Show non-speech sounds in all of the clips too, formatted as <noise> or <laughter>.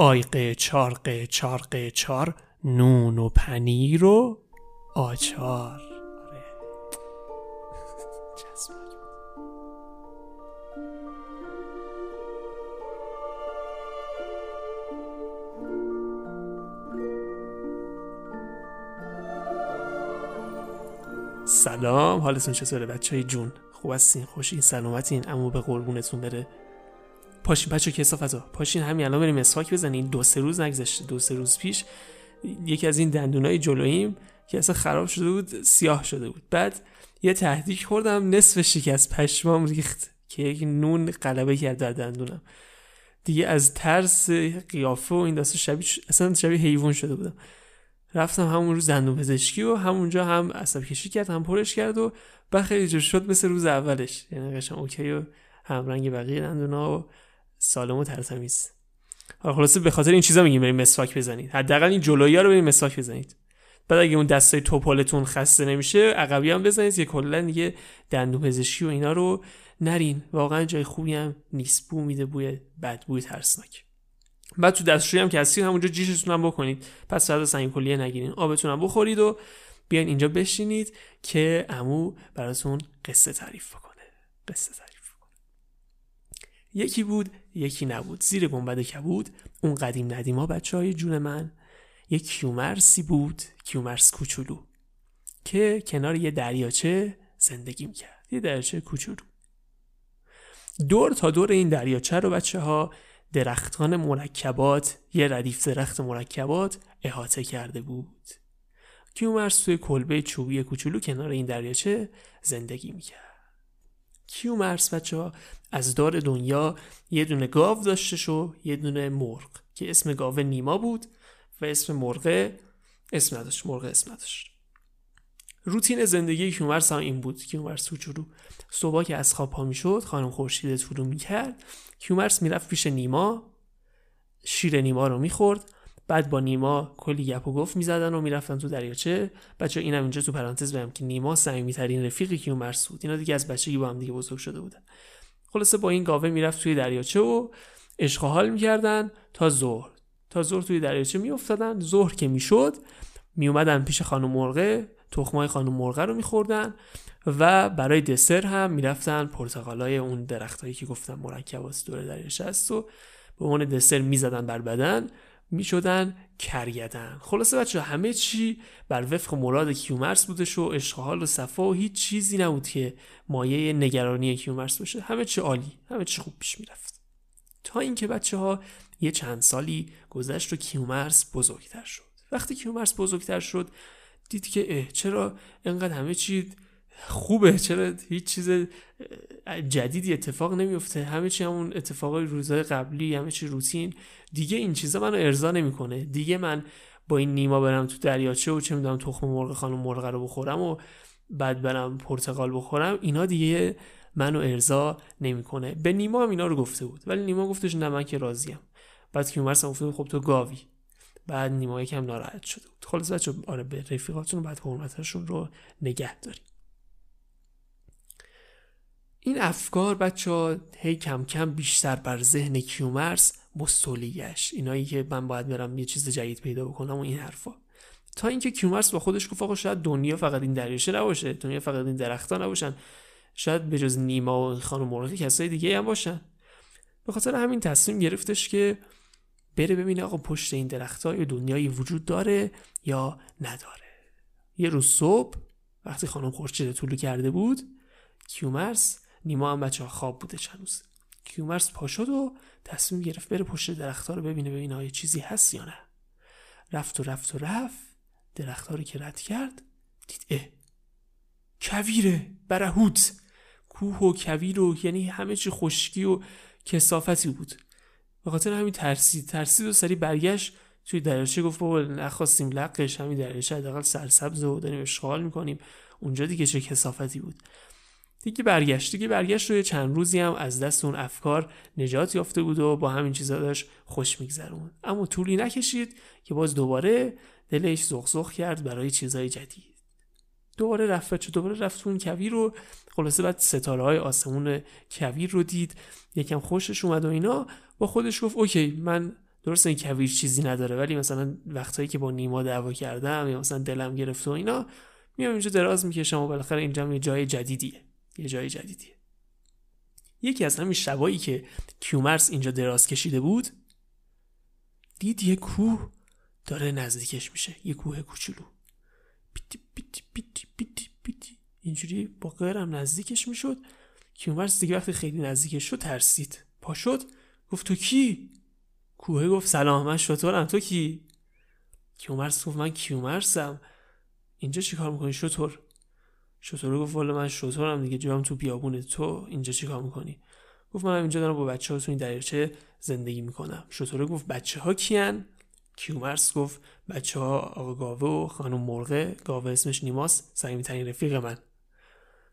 آیقه چارقه چارقه چار نون و پنیر و آچار. آره. سلام حالتون چطوره؟ بچه های جون خوب هستین؟ خوشین؟ سلامتین؟ اما به قربونتون بره. پاشین بچه کسافتا پاشین همین الان بریم مسواک بزنین دو سه روز نگذشته دو سه روز پیش یکی از این دندونای جلوییم که اصلا خراب شده بود سیاه شده بود. بعد یه تهدیک خوردم نصف شکست پشمام ریخت که یک نون قلبه کرد در دندونم. دیگه از ترس قیافه و این داسته شبیه اصلا شبیه حیوان شده بودم. رفتم همون روز دندون پزشکی و همونجا هم عصب کشی کرد هم پرش کرد و جور شد مثل روز اولش. یعنی قشنگ اوکی و هم رنگ بقیه دندونا و سالم و ترتمیز. حالا خلاصه به خاطر این چیزا میگیم بریم مسواک بزنید. حداقل این جلویی رو بریم مسواک بزنید. بعد اگه اون دستای توپالتون خسته نمیشه عقبی هم بزنید که کلا دیگه دندون پزشکی و اینا رو نرین. واقعا جای خوبی هم نیست. بو میده بوی بد بوی ترسناک. بعد تو دستشویی هم که هستید همونجا جیشتون هم بکنید. پس ساعت سنگ کلیه نگیرین. آبتون هم بخورید و بیاین اینجا بشینید که امو براتون قصه تعریف بکنه. قصه تعریف بکنه. یکی بود یکی نبود. زیر گنبد کبود اون قدیم ندیما بچه های جون من. یک کیومرسی بود کیومرس کوچولو که کنار یه دریاچه زندگی می‌کرد. یه دریاچه کوچولو. دور تا دور این دریاچه رو بچه ها درختان مرکبات یه ردیف درخت مرکبات احاطه کرده بود. کیومرس توی کلبه چوبی کوچولو کنار این دریاچه زندگی می‌کرد. کیومرس بچه ها؟ از دار دنیا یه دونه گاو داشتش و یه دونه مرغ که اسم گاو نیما بود و اسم مرغ اسم نداشت مرغ اسم نداشت. روتین زندگی کیومرس هم این بود کیومرس کوچولو صبح که از خواب پا می‌شد خانم خورشید طلوع می‌کرد. کیومرس می‌رفت پیش نیما. شیر نیما رو می‌خورد. بعد با نیما کلی گپ و گفت می‌زدن و می‌رفتن تو دریاچه. بچه اینم اینجا تو پرانتز بگم که نیما صمیمیترین رفیق کیومرس بود. اینا دیگه از بچگی با هم دیگه بزرگ شده بودن. خلاصه با این گاوه می‌رفت توی دریاچه و عشق حال می‌کردن تا ظهر. تا ظهر توی دریاچه میافتادن. ظهر که می‌شد میومدن پیش خانم مرغه. تخمای خانم مرغه رو میخوردن و برای دسر هم می‌رفتن پرتقالای اون درختایی که گفتم مرکبات دور دریاچه است و به عنوان دسر می‌زدن بر بدن. می‌شدن کرگدن خلاصه بچه همه چی بر وفق مراد کیومرس بودش و اشغال و صفا و هیچ چیزی نبود که مایه نگرانی کیومرس باشه. همه چی عالی همه چی خوب پیش می‌رفت. تا اینکه بچه ها یه چند سالی گذشت و کیومرس بزرگتر شد. وقتی کیومرس بزرگتر شد دید که اه چرا انقدر همه چی خوبه چرا هیچ چیز جدیدی اتفاق نمیفته. همه چی همون اتفاقای روزهای قبلی همه چی روتین. دیگه این چیزا منو ارضا نمی‌کنه. دیگه من با این نیما برم تو دریاچه و چه می‌دونم تخم مرغ خانم مرغ رو بخورم و بعد برم پرتقال بخورم اینا دیگه منو ارضا نمی‌کنه. به نیما هم اینا رو گفته بود. ولی نیما گفتش نه من که راضیم. بعد که عمر گفته خب تو گاوی. بعد نیما یکم ناراحت شده بود. خلاص بچه آره به رفیقاتون بعد حرمتشون رو نگه داریم این افکار بچه ها هی کم کم بیشتر بر ذهن کیومرس مستولی گشت اینایی که من باید برم یه چیز جدید پیدا بکنم و این حرفا. تا اینکه کیومرس با خودش گفت آقا شاید دنیا فقط این دریاچه نباشه دنیا فقط این درختها نباشن. شاید به جز نیما و خانم مرغ کسای دیگه هم باشن. به خاطر همین تصمیم گرفتش که بره ببینه آقا پشت این درختها یه دنیایی وجود داره یا نداره. یه روز صبح وقتی خانم خورشید طولو کرده بود کیومرس نیما هم بچه خواب بوده چند روز. کیومرس پا شد و تصمیم گرفت بره پشت درختها رو ببینه ببینه آیا چیزی هست یا نه. رفت و رفت و رفت درختها رو که رد کرد دید اه کویره برهوت. کوه و کویر و یعنی همه چی خشکی و کسافتی بود. به خاطر همین ترسید. ترسید و سری برگشت. توی دریاچه گفت بابا نخواستیم لقش همین دریاچه حداقل سرسبز و داریم اشغال می‌کنیم. اونجا دیگه چه کسافتی بود. دیگه برگشت دیگه برگشت روی چند روزی هم از دست اون افکار نجات یافته بود و با همین چیزا داشت خوش میگذرون اما طولی نکشید که باز دوباره دلش زغزغ کرد برای چیزای جدید. دوباره رفت چه دوباره رفت اون کویر رو خلاصه بعد ستاره های آسمون کویر رو دید. یکم خوشش اومد و اینا. با خودش گفت اوکی من درسته این کویر چیزی نداره ولی مثلا وقتایی که با نیما دعوا کردم یا مثلا دلم گرفت و اینا میام اینجا دراز می‌کشم و بالاخره اینجا یه جای جدیدیه. یه جای جدیدیه. یکی از همین شبایی که کیومرس اینجا دراز کشیده بود دید یه کوه داره نزدیکش میشه یه کوه کوچولو. بیتی بیتی بیتی بیتی بیتی. اینجوری با غیرم نزدیکش می‌شد. کیومرس دیگه وقتی خیلی نزدیکش شد ترسید. پا شد گفت تو کی؟ کوه گفت سلام. من شطورم. تو کی؟ کیومرس گفت من کیومرسم. اینجا چیکار می‌کنی شطور؟ شطور گفت والا من شطورم دیگه جام تو بیابونه. تو اینجا چیکار می‌کنی؟ گفت من اینجا دارم با بچه ها تو این دریاچه زندگی می‌کنم. شطوره گفت بچه ها کیان؟ کیومرس گفت بچه ها آقا گاوه و خانم مرغه. گاوه اسمش نیماس ترین رفیق من.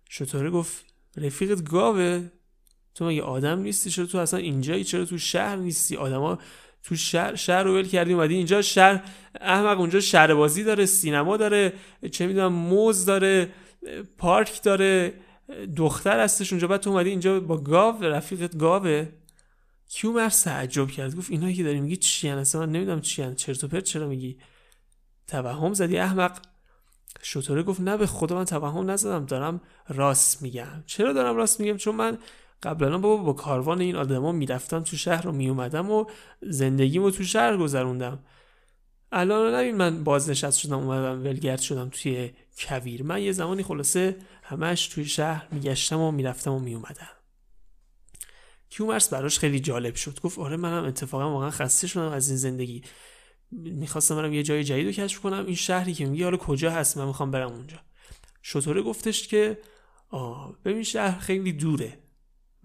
شطوره گفت رفیقت گاوه؟ تو مگه آدم نیستی؟ چرا تو اصلا اینجایی؟ چرا تو شهر نیستی؟ آدما تو شهر شهر رو ول کردی اومدی اینجا شهر احمق اونجا شهر بازی داره سینما داره چه می‌دونم موز داره. پارک داره دختر هستش اونجا بعد تو اومدی اینجا با گاو رفیقت گاوه. کیومر تعجب کرد؟ گفت اینایی که داری میگی چی اصلا من نمی‌دونم چی چرت و پرت چرا میگی؟ توهم زدی احمق. شطوره گفت نه به خدا من توهم نزدم دارم راست میگم. چرا دارم راست میگم؟ چون من قبلا بابا با کاروان این آدما می‌رفتم تو شهر رو میومدم و زندگیمو تو شهر گذروندم. الان نبین من بازنشست شدم اومدم ولگرد شدم توی کویر. من یه زمانی خلاصه همش توی شهر میگشتم و می‌رفتم و میومدم کیومرس براش خیلی جالب شد. گفت آره منم اتفاقا واقعا خسته شدم از این زندگی. می‌خواستم برم یه جای جدید رو کشف کنم. این شهری که میگی حالا کجا هست؟ من می‌خوام برم اونجا. شطوره گفتش که آه ببین شهر خیلی دوره.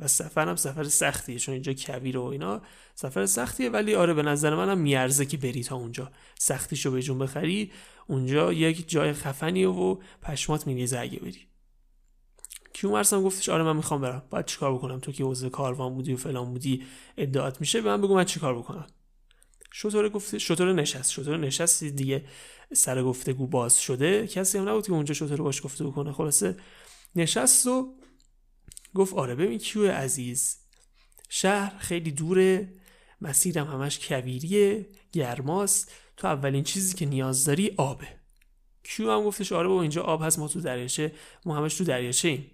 و سفرم سفر سختیه چون اینجا کویر و اینا سفر سختیه ولی آره به نظر منم میارزه که بری تا اونجا. سختیشو به جون بخری اونجا یک جای خفنیه و پشمات میریزه اگه بری. کیومرس هم گفتش آره من می‌خوام برم. باید چیکار بکنم؟ تو که عضو کاروان بودی و فلان بودی ادعات میشه به من بگو من چیکار بکنم. شطور گفته شطور نشست. شطور نشست دیگه سر گفتگو باز شده. کسی هم نبود که اونجا شطور باش گفته بکنه خلاصه نشست و گفت آره ببین کیو عزیز. شهر خیلی دوره مسیرم همش کویریه گرماست. تو اولین چیزی که نیاز داری آبه. کیو هم گفتش آره با اینجا آب هست ما تو دریاچه ما همش تو دریاچه ایم.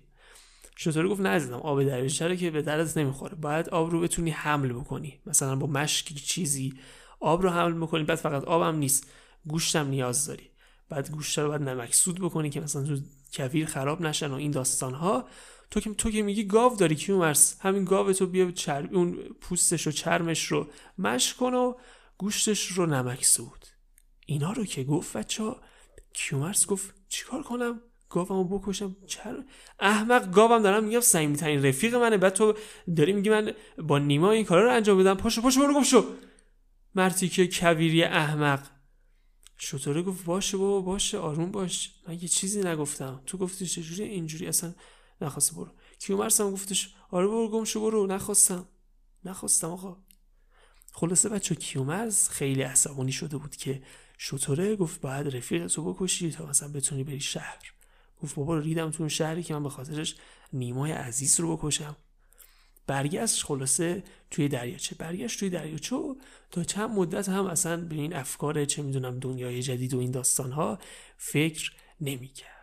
شطور گفت نزدم آب دریاچه رو که به دردت نمی‌خوره. باید آب رو بتونی حمل بکنی. مثلا با مشکی چیزی آب رو حمل بکنی بعد فقط آبم نیست گوشتم نیاز داری. بعد گوشت رو باید نمک سود بکنی که مثلا تو کویر خراب نشن و این داستان ها تو که تو که میگی گاو داری کیومرس همین گاو تو بیا چرب اون پوستش و چرمش رو مش کن و گوشتش رو نمک سود اینا رو که گفت بچه ها کیومرس گفت چیکار کنم؟ گاومو بکشم چرا احمق گاوم دارم میگم صمیمیترین رفیق منه. بعد تو داری میگی من با نیما این کارا رو انجام بدم پاشو پاشو برو گم شو. مرتی که کویری احمق. شطوره گفت باشه بابا باشه آروم باش. من یه چیزی نگفتم. تو گفتی چجوری؟ اینجوری. اصلا نخواسته برو. کیومرس هم گفتش آره برو گم شو برو. نخواستم. نخواستم آقا. خلاصه بچه کیومرز خیلی عصبانی شده بود که شطوره. گفت باید رفیق تو بکشی تا مثلا بتونی بری شهر. گفت بابا ریدم تو شهری که من به خاطرش نیمای عزیز رو بکشم. برگشت خلاصه توی دریاچه. برگشت توی دریاچه تا چند مدت هم اصلا به این افکار چه می‌دونم دنیای جدید و این داستان ها فکر نمی‌کرد.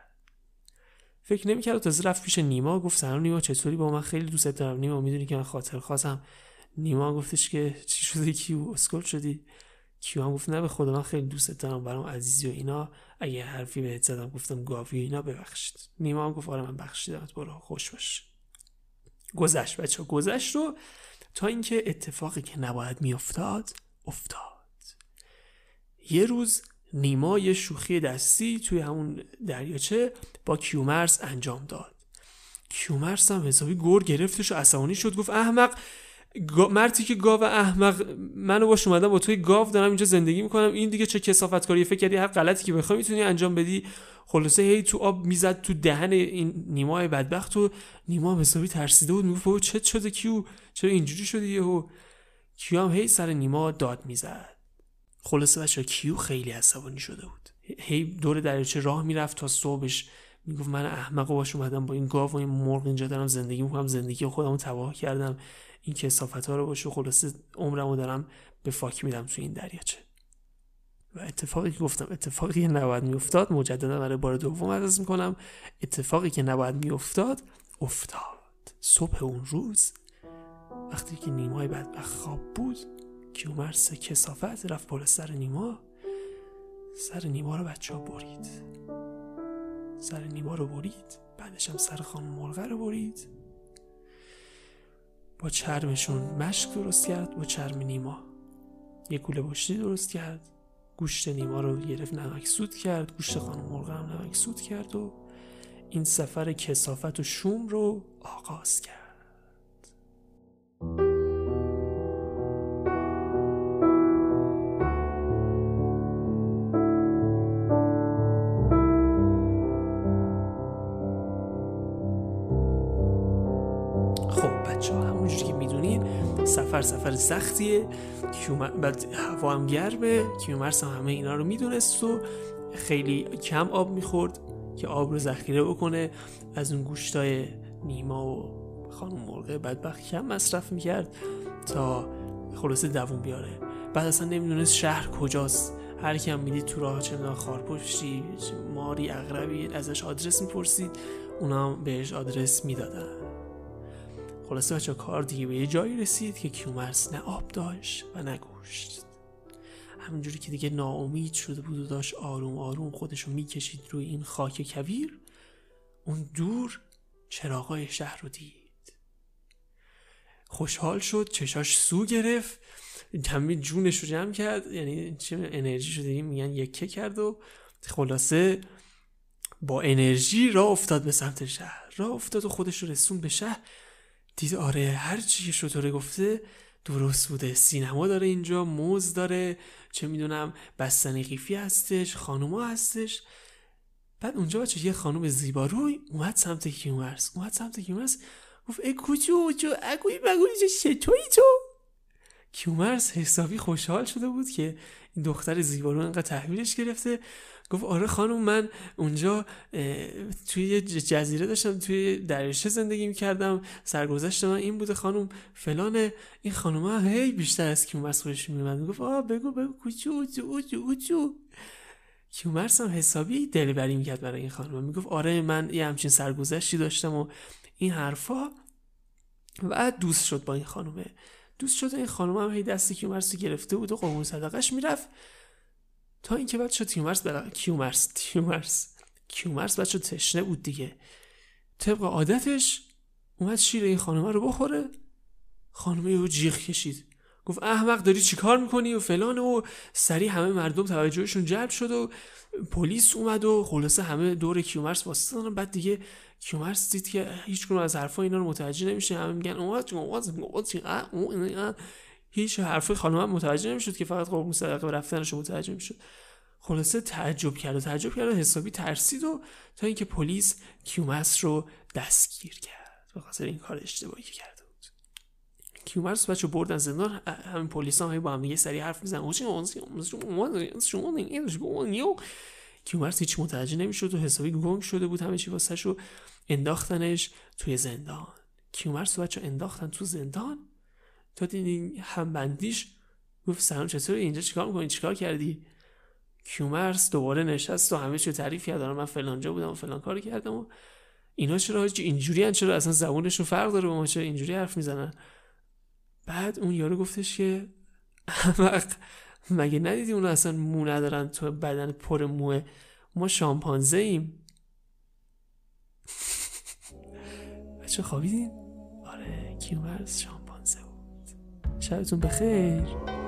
فکر نمی‌کرد و تازه رفت پیش نیما گفت سلام نیما چطوری؟ با من خیلی دوست دارم. نیما می‌دونی که من خاطر خواستم نیما گفتش که چی شده؟ کیو اسکل شدی؟ کیو هم گفت نه به خدا من خیلی دوست دارم برام عزیزی و اینا. اگه حرفی بهت زدم گفتم گاوی اینا ببخشید. نیما هم گفت آره من بخشیدمت برو خوش باش. گذشت بچه گذشت رو تا اینکه اتفاقی که نباید میافتاد افتاد. یه روز نیما یه شوخی دستی توی همون دریاچه با کیومرس انجام داد. کیومرث هم حسابی گر گرفتش و عصبانی شد گفت احمق. مرتیکه گاو احمق منو باش اومدم با توی گاو دارم اینجا زندگی می‌کنم. این دیگه چه کثافت کاری فکر کردی هر غلطی که بخوای می‌تونی انجام بدی. خلاصه هی تو آب می‌زد تو دهن این نیمای بدبخت و نیما حسابی ترسیده بود. می‌گفت چه شده کیو؟ چرا اینجوری شده یهو؟ کیو هم هی سر نیما داد می‌زد. خلاصه بچه کیو خیلی عصبانی شده بود؟ هی دور دریاچه راه می‌رفت تا صبحش می‌گفت من احمق باش اومدم با این گاو و این مرغ اینجا دارم زندگی می‌کنم زندگی خودمو تباه کردم. این کسافت ها رو باشه خلاصه عمرمو دارم به فاک میدم تو این دریاچه. و اتفاقی که گفتم اتفاقی که نباید میافتاد مجددا برای بار دوم عرض می‌کنم اتفاقی که نباید میافتاد افتاد. صبح اون روز وقتی که نیمای بعد خواب بود کیومرس کسافت رفت بالا سر نیما. سر نیما رو بچه ها برید. سر نیما رو برید. بعدش هم سر خانم مرغه رو برید. با چرمشون مشک درست کرد با چرم نیما. یه گوله باشتی درست کرد. گوشت نیما رو گرفت نمک سود کرد. گوشت خانم مرغ هم نمک سود کرد و این سفر کسافت و شوم رو آغاز کرد. سفر سفر سختیه. بعد هوا هم گرمه کیومرس هم همه اینا رو می‌دونست و خیلی کم آب می‌خورد که آب رو ذخیره بکنه. از اون گوشتای نیما و خانم مرغه بدبخت کم مصرف می‌کرد تا خلاصه دوون بیاره. بعد اصلا نمی‌دونست شهر کجاست. هر کم می‌دید تو راه چه خارپشتی ماری اغربی ازش آدرس می‌پرسید. اونا بهش آدرس می‌دادن. خلاصه بچه کار دیگه به یه جایی رسید که کیومرس نه آب داشت و نه گوشت. همینجوری که دیگه ناامید شده بود و داشت آروم آروم خودشو می‌کشید روی این خاک کبیر اون دور چراغای شهر رو دید. خوشحال شد چشاش سو گرفت کمی جونش رو جمع کرد یعنی چه انرژی شده میگن یکه کرد و خلاصه با انرژی را افتاد به سمت شهر. را افتاد و خودش رو رسون به شهر. دید آره هر چی که شطوره گفته درست بوده. سینما داره اینجا موز داره چه می‌دونم بستنی قیفی هستش خانوما هستش. بعد اونجا بچه یه خانوم زیباروی اومد سمت کیومرس اومد سمت کیومرس گفت ای کوچو جو اگوی بگوی چطوری تو؟ کیومرس حسابی خوشحال شده بود که این دختر زیبارو انقدر تحویلش گرفته. گفت آره خانم من اونجا توی یه جزیره داشتم توی دریاچه زندگی می‌کردم. سرگذشت من این بوده خانم فلان این خانم ها هی بیشتر از کیومرس خودش میومد گفت آه بگو بگو. کوچو اوچو اوچو اوچو کیومرس هم حسابی دلبری می‌کرد برای این خانم می‌گفت آره من یه همچین سرگذشتی داشتم و این حرفا. و دوست شد با این خانومه. دوست شد این خانم هم هی دست کیومرث گرفته بود و قربون صدقش می‌رفت. تا اینکه بچه کیومرث برا کیومرث کیومرث کیومرث بچه تشنه بود دیگه. طبق عادتش اومد شیر این خانمه رو بخوره. خانمه یهو جیغ کشید. گفت احمق داری چیکار می‌کنی و فلان و سریع همه مردم توجهشون جلب شد و پلیس اومد و خلاصه همه دور کیومرث وایستادن بعد دیگه کیومرث دید که هیچ از حرفا اینا رو متوجه نمیشه. همه میگن اومد هیچ حرف خانم متوجه نمی‌شد که فقط قربون صدقه رفتنش متوجه می‌شد. خلاصه تعجب کرد و تعجب کرد و حسابی ترسید و تا اینکه پلیس کیومرس رو دستگیر کرد. به خاطر این کار اشتباهی بود کیومرس بچه بردن زندان همین پلیس هم با هم دیگه سری حرف میزن کیومرس هیچ متوجه نمی‌شد و حسابی گنگ شده بود همه چی واسه رو انداختنش توی زندان کیومرس بچه انداختن تو زندان تا دیدین همبندیش گفت سلام چطور اینجا چیکار می‌کنی چیکار کردی کیومرس دوباره نشست و همه چی تعریف کرد من فلانجا بودم و فلان کار کردم و اینا چرا اینجوری چرا اصلا زبونشون فرق داره با ما چرا اینجوری حرف می‌زنن بعد اون یارو گفتش که <laughs> احمق مگه ندیدی اون اصلا مو ندارن؟ تو بدن پر موه. ما شامپانزه ایم. <laughs> بچه خوابیدین؟ آره کیومرس شامپانزه بود. شبتون بخیر.